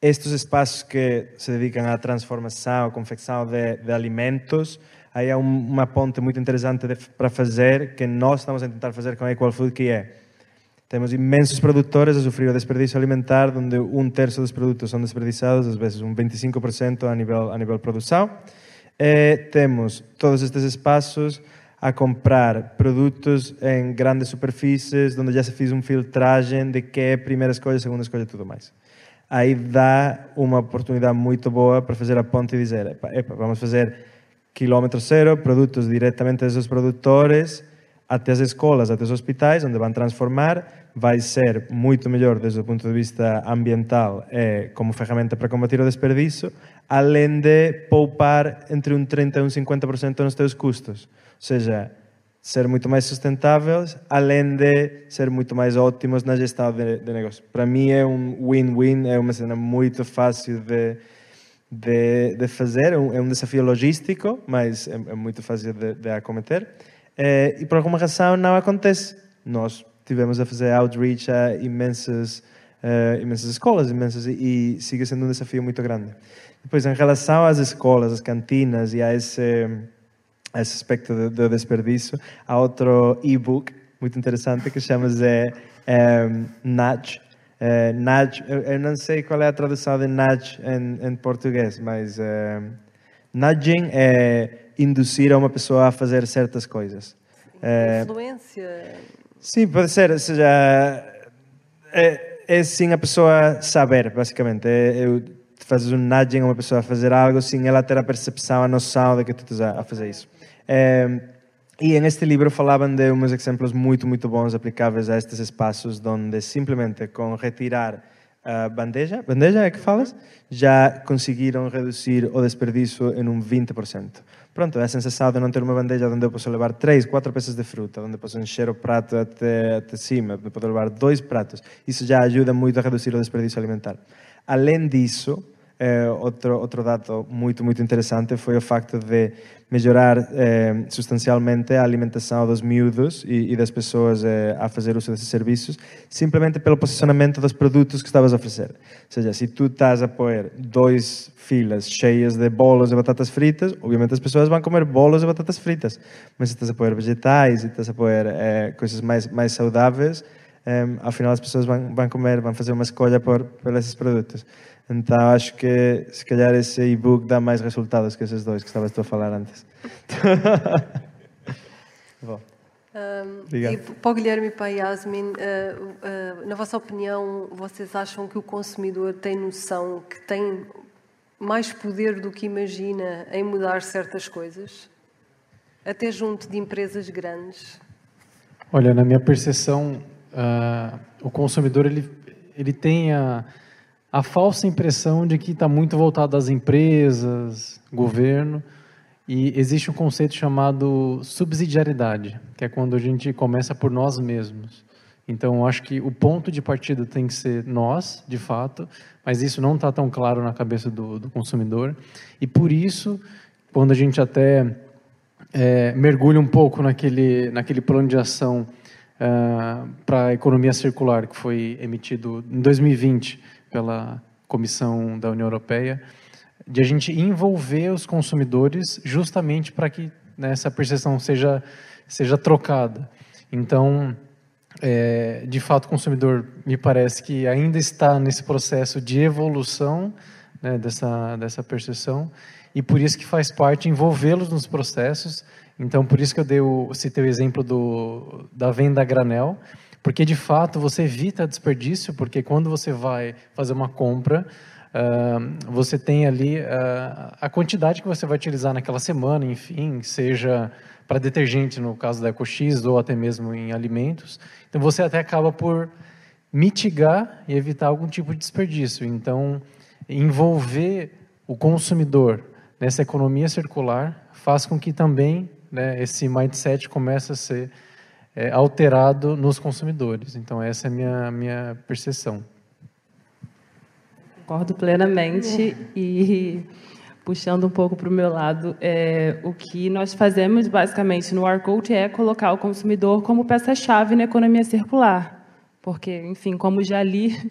estes espaços que se dedicam à transformação, à confecção de, de alimentos, aí há um, uma ponte muito interessante para fazer, que nós estamos a tentar fazer com a Equal Food, que é temos imensos produtores a sofrer o desperdício alimentar, onde um terço dos produtos são desperdiçados, às vezes um 25% a nível a nível produção. E temos todos estes espaços a comprar produtos em grandes superfícies, onde já se fez uma filtragem de que é primeira escolha, segunda escolha e tudo mais. Aí dá uma oportunidade muito boa para fazer a ponte e dizer: epa, epa, vamos fazer quilômetro zero, produtos diretamente dos produtores até as escolas, até os hospitais, onde vão transformar, vai ser muito melhor desde o ponto de vista ambiental e como ferramenta para combater o desperdício, além de poupar entre um 30% e um 50% nos teus custos. Ou seja, ser muito mais sustentáveis, além de ser muito mais ótimos na gestão de, de negócio. Para mim é um win-win, é uma cena muito fácil de, de, de fazer, é um, é um, desafio logístico, mas é, é muito fácil de, de acometer. É, e por alguma razão não acontece. Nós tivemos a fazer outreach a imensas, uh, imensas escolas, imensas, e, sigue sendo um desafio muito grande. Depois, em relação às escolas, às cantinas e a esse, a esse aspecto do de desperdício, há outro e-book muito interessante que chama-se um, Nudge. Uh, nudge, eu, eu, não sei qual é a tradução de nudge em, em português, mas uh, nudging é induzir a uma pessoa a fazer certas coisas. Uh, Influência. Sim, pode ser. Ou seja, é, é sim a pessoa saber, basicamente. É, eu fazes um nudging a uma pessoa a fazer algo sem ela ter a percepção, a noção de que tu estás a fazer isso. É, e neste livro falavam de uns exemplos muito, muito bons aplicáveis a estes espaços, onde simplesmente com retirar a bandeja, bandeja é que falas, já conseguiram reduzir o desperdício em um 20%. Pronto, é sensação de não ter uma bandeja onde eu posso levar três, quatro peças de fruta, onde eu posso encher o prato até, até cima, onde posso levar dois pratos. Isso já ajuda muito a reduzir o desperdício alimentar. Além disso, Eh, outro, outro dado muito, muito interessante foi o facto de melhorar eh, substancialmente a alimentação dos miúdos e, e das pessoas eh, a fazer uso desses serviços, simplesmente pelo posicionamento dos produtos que estavas a oferecer. Ou seja, se tu estás a pôr dois filas cheias de bolos de batatas fritas, obviamente as pessoas vão comer bolos de batatas fritas. Mas se estás a pôr vegetais, se estás a pôr eh, coisas mais, mais saudáveis, ao final as pessoas vão, vão comer, vão fazer uma escolha por, por esses produtos. Então acho que se calhar esse e-book dá mais resultados que esses dois que estavas tu a falar antes. [laughs] Bom. Um, e para o Guilherme e para a Yasmin, uh, uh, na vossa opinião, vocês acham que o consumidor tem noção que tem mais poder do que imagina em mudar certas coisas? Até junto de empresas grandes? Olha, na minha percepção, uh, o consumidor ele, ele tem a a falsa impressão de que está muito voltado às empresas, governo, e existe um conceito chamado subsidiariedade, que é quando a gente começa por nós mesmos. Então, acho que o ponto de partida tem que ser nós, de fato, mas isso não está tão claro na cabeça do, do, consumidor. E por isso, quando a gente até é, mergulha um pouco naquele, naquele plano de ação uh, ah, para a economia circular, que foi emitido em 2020, pela Comissão da União Europeia, de a gente envolver os consumidores justamente para que né, essa percepção seja, seja trocada. Então, é, de fato, o consumidor me parece que ainda está nesse processo de evolução né, dessa, dessa percepção e por isso que faz parte envolvê-los nos processos. Então, por isso que eu dei o, citei o exemplo do, da venda a granel, porque de fato você evita desperdício, porque quando você vai fazer uma compra, uh, você tem ali uh, a quantidade que você vai utilizar naquela semana, enfim, seja para detergente no caso da EcoX ou até mesmo em alimentos. Então você até acaba por mitigar e evitar algum tipo de desperdício. Então, envolver o consumidor nessa economia circular faz com que também né, esse mindset comece a ser é, alterado nos consumidores. Então, essa é a minha, minha percepção. Concordo plenamente e puxando um pouco para o meu lado, é, o que nós fazemos basicamente no Arcode é colocar o consumidor como peça-chave na economia circular, porque, enfim, como já li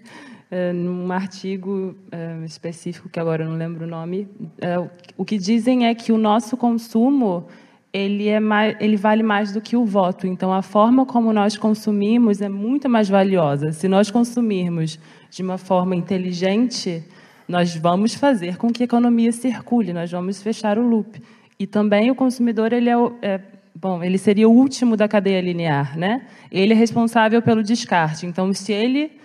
é, num artigo é, específico que agora eu não lembro o nome, é, o que dizem é que o nosso consumo ele, é mais, ele vale mais do que o voto. Então, a forma como nós consumimos é muito mais valiosa. Se nós consumirmos de uma forma inteligente, nós vamos fazer com que a economia circule, nós vamos fechar o loop. E também o consumidor, ele é, é bom, ele seria o último da cadeia linear, né? Ele é responsável pelo descarte. Então, se ele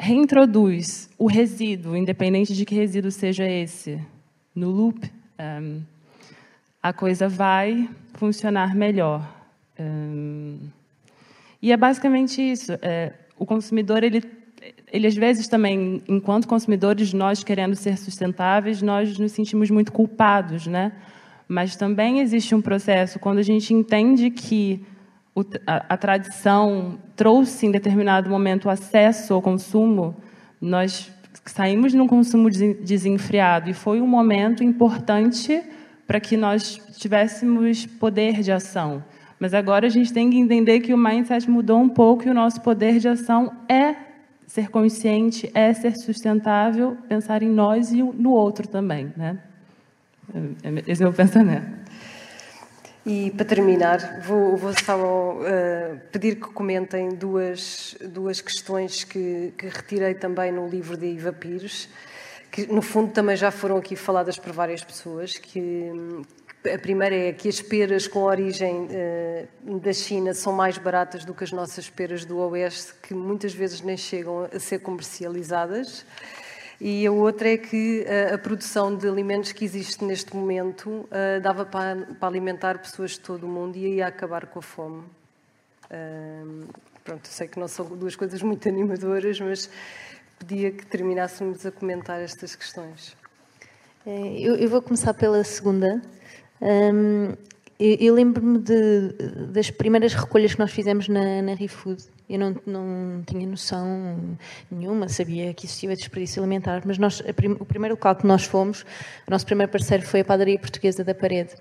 reintroduz o resíduo, independente de que resíduo seja esse, no loop, um, ehm, a coisa vai funcionar melhor. Hum, e é basicamente isso. É, o consumidor, ele, ele às vezes também, enquanto consumidores, nós querendo ser sustentáveis, nós nos sentimos muito culpados, né? Mas também existe um processo quando a gente entende que a, a tradição trouxe em determinado momento o acesso ao consumo, nós saímos num consumo desenfreado e foi um momento importante para que nós tivéssemos poder de ação. Mas agora a gente tem que entender que o mindset mudou um pouco e o nosso poder de ação é ser consciente, é ser sustentável, pensar em nós e no outro também. Né? Esse é o pensamento. E para terminar, vou, vou só uh, pedir que comentem duas, duas questões que, que retirei também no livro de Iva Pires que no fundo também já foram aqui faladas por várias pessoas, que a primeira é que as peras com origem uh, da China são mais baratas do que as nossas peras do Oeste, que muitas vezes nem chegam a ser comercializadas. E a outra é que uh, a produção de alimentos que existe neste momento uh, dava para, alimentar pessoas de todo o mundo e ia acabar com a fome. pronto, sei que não são duas coisas muito animadoras, mas pedia que terminássemos a comentar estas questões. Eu, vou começar pela segunda. Um, eu, eu lembro-me das primeiras recolhas que nós fizemos na, na ReFood Eu não, não tinha noção nenhuma, sabia que existia desperdício alimentar, mas nós, prim, o primeiro local que nós fomos, o nosso primeiro parceiro foi a Padaria Portuguesa da Parede.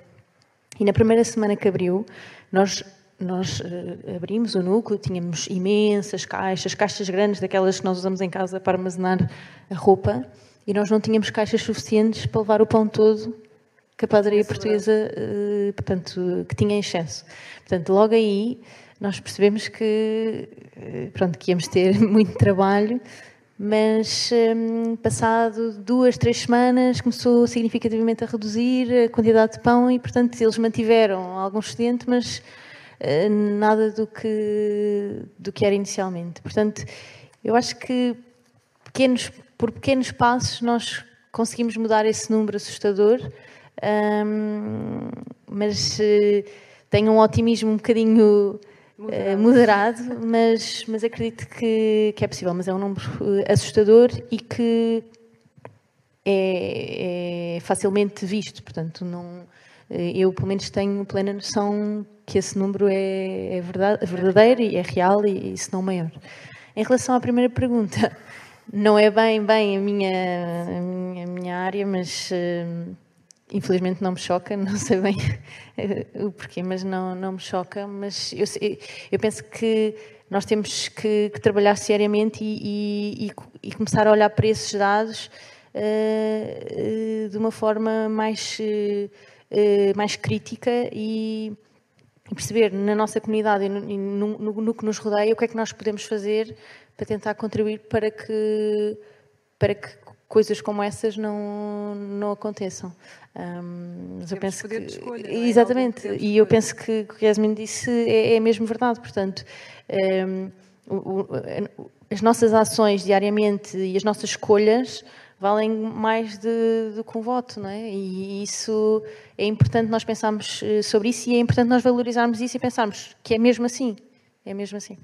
E na primeira semana que abriu, nós nós uh, abrimos o núcleo, tínhamos imensas caixas, caixas grandes, daquelas que nós usamos em casa para armazenar a roupa, e nós não tínhamos caixas suficientes para levar o pão todo que a padaria portuguesa, uh, portanto, que tinha em excesso. Portanto, logo aí nós percebemos que, uh, pronto, que íamos ter [laughs] muito trabalho, mas um, passado duas, três semanas começou significativamente a reduzir a quantidade de pão e, portanto, eles mantiveram algum excedente, mas uh, nada do que, do que era inicialmente. Portanto, eu acho que pequenos, por pequenos passos nós conseguimos mudar esse número assustador, um, mas uh, tenho um otimismo um bocadinho moderado, uh, moderado mas, mas acredito que, que é possível. Mas é um número uh, assustador e que é, é, facilmente visto. Portanto, não, eu pelo menos tenho plena noção que esse número é, é verdade, verdadeiro e é real e, e se não maior. Em relação à primeira pergunta, [laughs] não é bem, bem a minha, a minha, a minha área, mas Infelizmente não me choca, [laughs] não sei bem o porquê, mas não, não me choca. Mas eu, eu penso que nós temos que, que trabalhar seriamente e, e, e, começar a olhar para esses dados uh, de uma forma mais, uh, mais crítica e, e, perceber na nossa comunidade e, no, no, no, no que nos rodeia o que é que nós podemos fazer para tentar contribuir para que, para que coisas como essas não, não aconteçam. Um, mas eu penso que escolha, é? exatamente e eu penso que o que Yasmin disse é, é mesmo verdade. Portanto, um, o, o, as nossas ações diariamente e as nossas escolhas valem mais do que um voto, não é? E isso é importante nós pensarmos eh, sobre isso e é importante nós valorizarmos isso e pensarmos que é mesmo assim, é mesmo assim.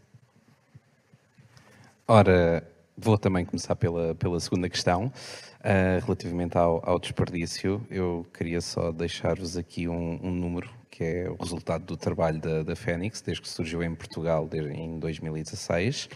Ora, vou também começar pela, pela segunda questão. Uh, relativamente ao, ao, desperdício, eu queria só deixar-vos aqui um, um, número que é o resultado do trabalho da, da desde que surgiu em Portugal em 2016,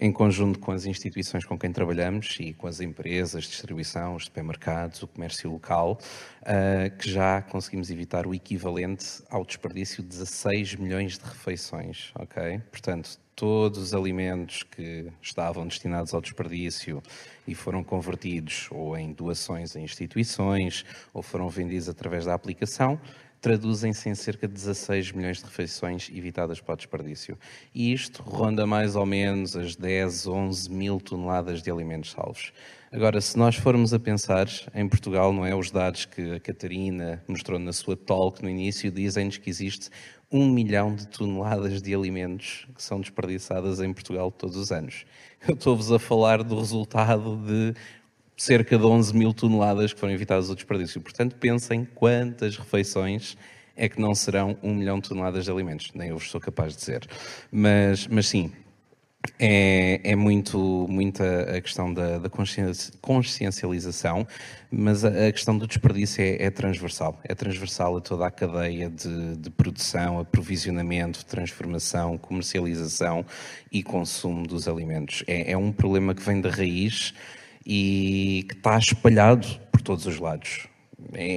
em conjunto com as instituições com quem trabalhamos e com as empresas, distribuição, os supermercados, o comércio local, uh, que já conseguimos evitar o equivalente ao desperdício de 16 milhões de refeições, ok? Portanto, todos os alimentos que estavam destinados ao desperdício e foram convertidos ou em doações a instituições ou foram vendidos através da aplicação, traduzem-se em cerca de 16 milhões de refeições evitadas para o desperdício. E isto ronda mais ou menos as 10, 11 mil toneladas de alimentos salvos. Agora, se nós formos a pensar, em Portugal, não é? Os dados que a Catarina mostrou na sua talk no início dizem-nos que existe um milhão de toneladas de alimentos que são desperdiçadas em Portugal todos os anos. Eu estou-vos a falar do resultado de cerca de 11 mil toneladas que foram evitadas ao desperdício. Portanto, pensem quantas refeições é que não serão um milhão de toneladas de alimentos. Nem eu vos sou capaz de dizer. Mas, mas sim, é, é muito, muito a questão da, da consciencialização, mas a, a, questão do desperdício é, é, transversal. É transversal a toda a cadeia de, de, produção, aprovisionamento, transformação, comercialização e consumo dos alimentos. É, é um problema que vem da raiz e que está espalhado por todos os lados.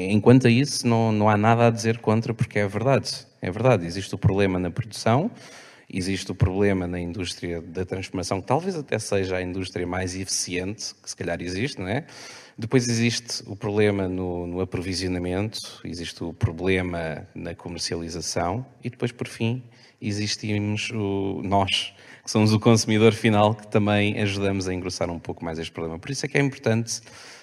Enquanto a isso, não, não há nada a dizer contra, porque é verdade. É verdade, existe o problema na produção, existe o problema na indústria da transformação, que talvez até seja a indústria mais eficiente, que se calhar existe, não é? Depois existe o problema no, no aprovisionamento, existe o problema na comercialização e depois, por fim, existimos o, nós, que somos o consumidor final, que também ajudamos a engrossar um pouco mais este problema. Por isso é que é importante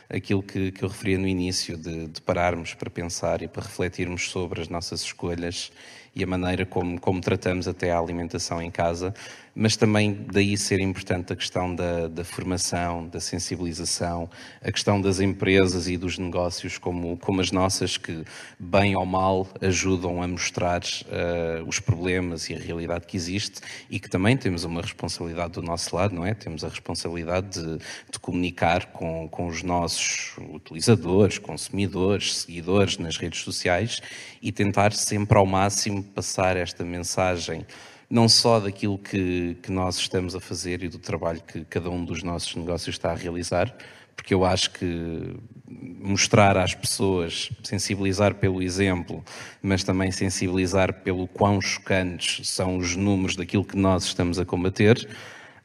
aquilo que, que eu referia no início, de, de pararmos para pensar e para refletirmos sobre as nossas escolhas e a maneira como, como tratamos até a alimentação em casa, mas também daí ser importante a questão da, da, formação, da sensibilização, a questão das empresas e dos negócios como, como as nossas, que bem ou mal ajudam a mostrar uh, os problemas e a realidade que existe e que também temos uma responsabilidade do nosso lado, não é? Temos a responsabilidade de, de comunicar com, com os nossos utilizadores, consumidores, seguidores nas redes sociais e tentar sempre ao máximo passar esta mensagem não só daquilo que, que nós estamos a fazer e do trabalho que cada um dos nossos negócios está a realizar, porque eu acho que mostrar às pessoas, sensibilizar pelo exemplo, mas também sensibilizar pelo quão chocantes são os números daquilo que nós estamos a combater,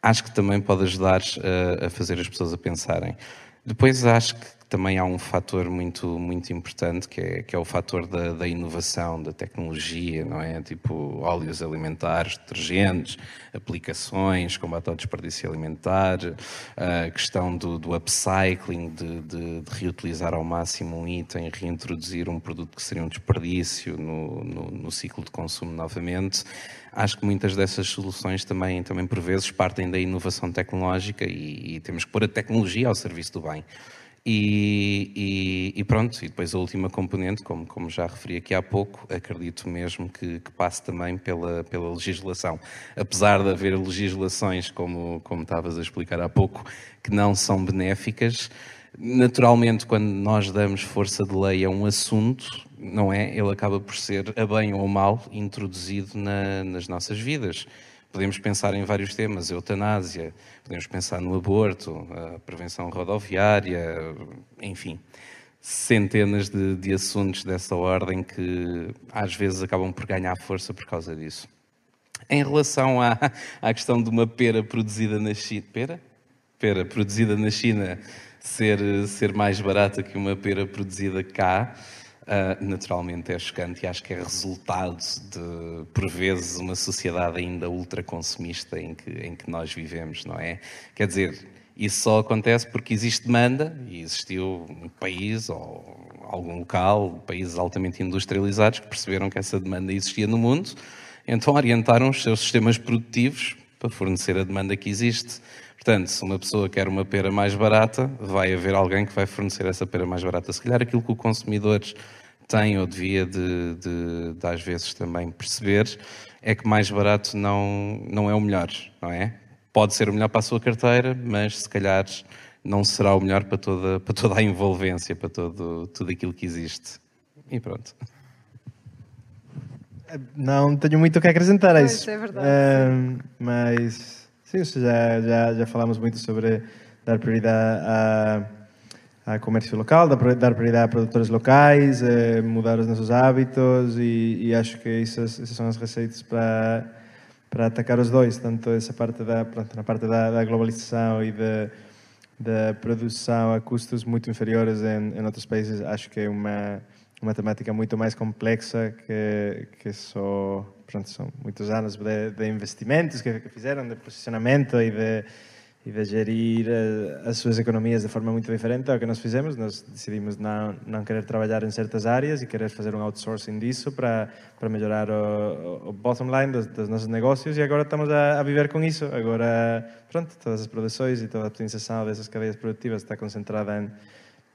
acho que também pode ajudar a, a fazer as pessoas a pensarem. Depois acho que também há um fator muito, muito importante que é, que é o fator da, da, inovação, da tecnologia, não é? Tipo óleos alimentares, detergentes, aplicações, combate ao desperdício alimentar, a questão do, do upcycling, de, de, de, reutilizar ao máximo um item, reintroduzir um produto que seria um desperdício no, no, no ciclo de consumo novamente. Acho que muitas dessas soluções também, também por vezes, partem da inovação tecnológica e, e temos que pôr a tecnologia ao serviço do bem. E, e, e, pronto, e depois a última componente, como, como já referi aqui há pouco, acredito mesmo que, que, passe também pela, pela legislação. Apesar de haver legislações, como, como estavas a explicar há pouco, que não são benéficas, naturalmente, quando nós damos força de lei a um assunto, não é? Ele acaba por ser, a bem ou a mal, introduzido na, nas nossas vidas. Podemos pensar em vários temas, eutanásia, podemos pensar no aborto, a prevenção rodoviária, enfim, centenas de, de assuntos dessa ordem que às vezes acabam por ganhar força por causa disso. Em relação à, à questão de uma pera produzida na China, pera? Pera produzida na China ser, ser mais barata que uma pera produzida cá, Uh, naturalmente é chocante e acho que é resultado de, por vezes, uma sociedade ainda ultraconsumista em que, em que nós vivemos, não é? Quer dizer, isso só acontece porque existe demanda e existiu um país ou algum local, países altamente industrializados, que perceberam que essa demanda existia no mundo, então orientaram os seus sistemas produtivos para fornecer a demanda que existe. Portanto, se uma pessoa quer uma pera mais barata, vai haver alguém que vai fornecer essa pera mais barata. Se calhar aquilo que o consumidor tem ou devia de, de, de às vezes também perceber é que mais barato não, não é o melhor, não é? Pode ser o melhor para a sua carteira, mas se calhar não será o melhor para toda, [laughs] para toda a envolvência, para todo, tudo aquilo que existe. E pronto. Não tenho muito o que acrescentar a isso. é verdade. Uh, mas Sim, já, já, já falamos muito sobre dar prioridade a, a comércio local, dar prioridade a produtores locais, eh, mudar os nossos hábitos e, e acho que essas, essas, são as receitas para, para atacar os dois, tanto essa parte da, pronto, na parte da, da globalização e da, da produção a custos muito inferiores em, em outros países, acho que é uma uma temática muito mais complexa que, que só pronto, são muitos anos de, de investimentos que, que, fizeram, de posicionamento e de, e de gerir eh, as suas economias de forma muito diferente ao que nós fizemos. Nós decidimos não, não querer trabalhar em certas áreas e querer fazer um outsourcing disso para, para melhorar o, o bottom line dos, dos, nossos negócios e agora estamos a, a, viver com isso. Agora, pronto, todas as produções e toda a optimização dessas cadeias produtivas está concentrada em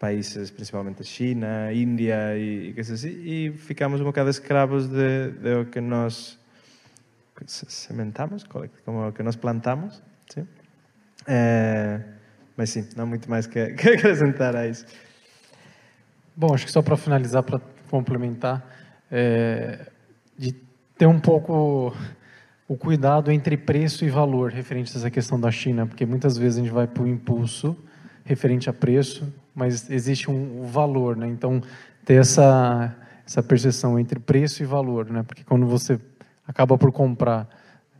países, principalmente China, Índia e, e coisas assim, e ficamos um bocado escravos de, de o que nós sementamos, como o que nós plantamos. Sim? É, mas sim, não muito mais que, [laughs] que acrescentar a isso. Bom, acho que só para finalizar, para complementar, é, de ter um pouco o cuidado entre preço e valor referente a essa questão da China, porque muitas vezes a gente vai para o impulso referente a preço, mas existe um valor, né? Então, ter essa, essa percepção entre preço e valor, né? Porque quando você acaba por comprar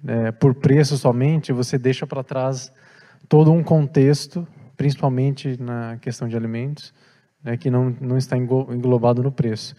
né, por preço somente, você deixa para trás todo um contexto, principalmente na questão de alimentos, né, que não, não está englobado no preço.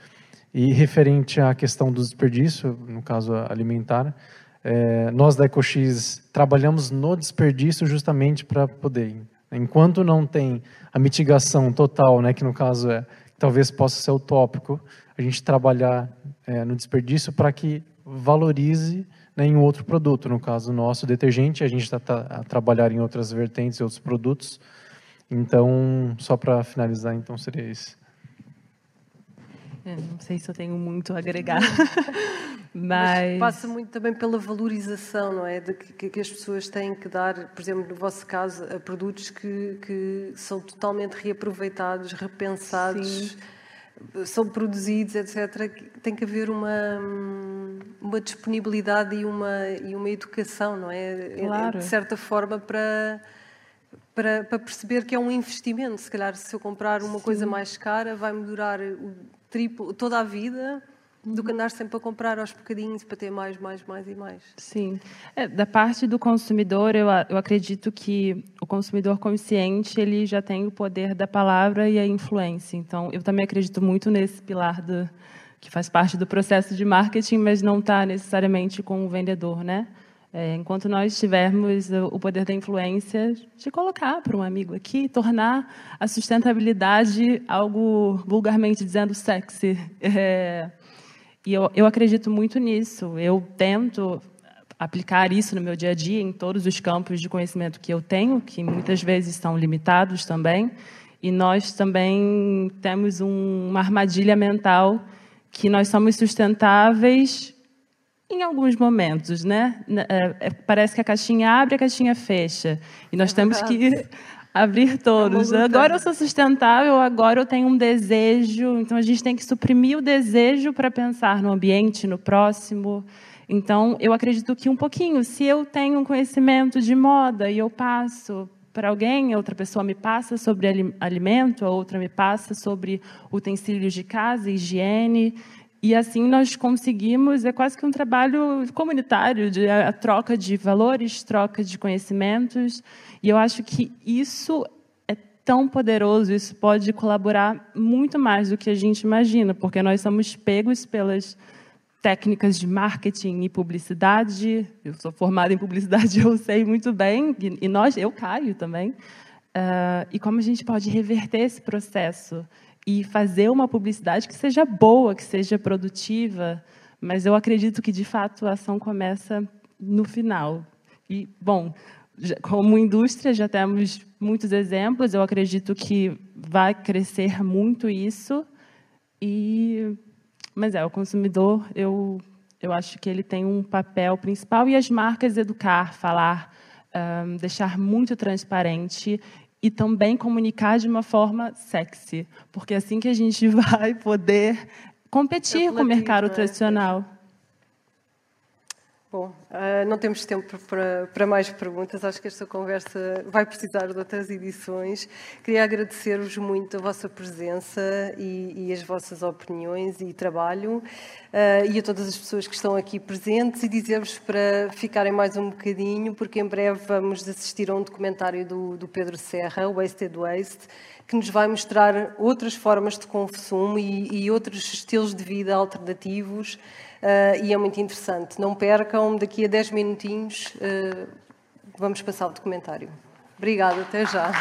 E referente à questão do desperdício, no caso alimentar, é, nós da EcoX trabalhamos no desperdício justamente para poder Enquanto não tem a mitigação total, né, que no caso é, talvez possa ser utópico, a gente trabalhar é, no desperdício para que valorize né, em outro produto. No caso nosso, detergente, a gente está tá, a trabalhar em outras vertentes e outros produtos. Então, só para finalizar, então seria isso. É, não sei se eu tenho muito a agregar. [laughs] Mas... Mas... passa muito também pela valorização, não é? De que, que, as pessoas têm que dar, por exemplo, no vosso caso, a produtos que, que são totalmente reaproveitados, repensados. Sim. são produzidos, etc., tem que haver uma, uma disponibilidade e uma, e uma educação, não é? Claro. De certa forma, para, para, para perceber que é um investimento. Se calhar, se eu comprar uma Sim. coisa mais cara, vai-me durar o triplo, toda a vida do que andar sempre a comprar aos bocadinhos para ter mais, mais, mais e mais. Sim. É, da parte do consumidor, eu, eu acredito que o consumidor consciente ele já tem o poder da palavra e a influência. Então, eu também acredito muito nesse pilar do, que faz parte do processo de marketing, mas não está necessariamente com o vendedor, né? É, enquanto nós tivermos o poder da influência de colocar para um amigo aqui, tornar a sustentabilidade algo vulgarmente dizendo sexy. É, e eu, eu acredito muito nisso. Eu tento aplicar isso no meu dia a dia, em todos os campos de conhecimento que eu tenho, que muitas vezes são limitados também. E nós também temos um, uma armadilha mental que nós somos sustentáveis em alguns momentos, né? É, é, parece que a caixinha abre, a caixinha fecha. E nós é temos que [laughs] abrir todos. Agora eu sou sustentável, agora eu tenho um desejo. Então a gente tem que suprimir o desejo para pensar no ambiente, no próximo. Então eu acredito que um pouquinho, se eu tenho um conhecimento de moda e eu passo para alguém, outra pessoa me passa sobre alimento, a outra me passa sobre utensílios de casa, higiene. E assim nós conseguimos, é quase que um trabalho comunitário, de a troca de valores, troca de conhecimentos. E eu acho que isso é tão poderoso, isso pode colaborar muito mais do que a gente imagina, porque nós somos pegos pelas técnicas de marketing e publicidade. Eu sou formada em publicidade, [laughs] eu sei muito bem, e nós, eu caio também. Uh, e como a gente pode reverter esse processo e fazer uma publicidade que seja boa, que seja produtiva. Mas eu acredito que, de fato, a ação começa no final. E, bom, como indústria, já temos muitos exemplos. Eu acredito que vai crescer muito isso. E, mas é o consumidor. Eu eu acho que ele tem um papel principal e as marcas educar, falar, um, deixar muito transparente e também comunicar de uma forma sexy, porque é assim que a gente [laughs] vai poder competir com o mercado tradicional. Bom, uh, não temos tempo para, para, mais perguntas. Acho que esta conversa vai precisar de outras edições. Queria agradecer-vos muito a vossa presença e, e, as vossas opiniões e trabalho, uh, e a todas as pessoas que estão aqui presentes, e dizer-vos para ficarem mais um bocadinho, porque em breve vamos assistir a um documentário do, do Pedro Serra, Wasted Waste, que nos vai mostrar outras formas de consumo e, e outros estilos de vida alternativos uh, e é muito interessante. Não percam, daqui a 10 minutinhos uh, vamos passar o documentário. Obrigada, até já.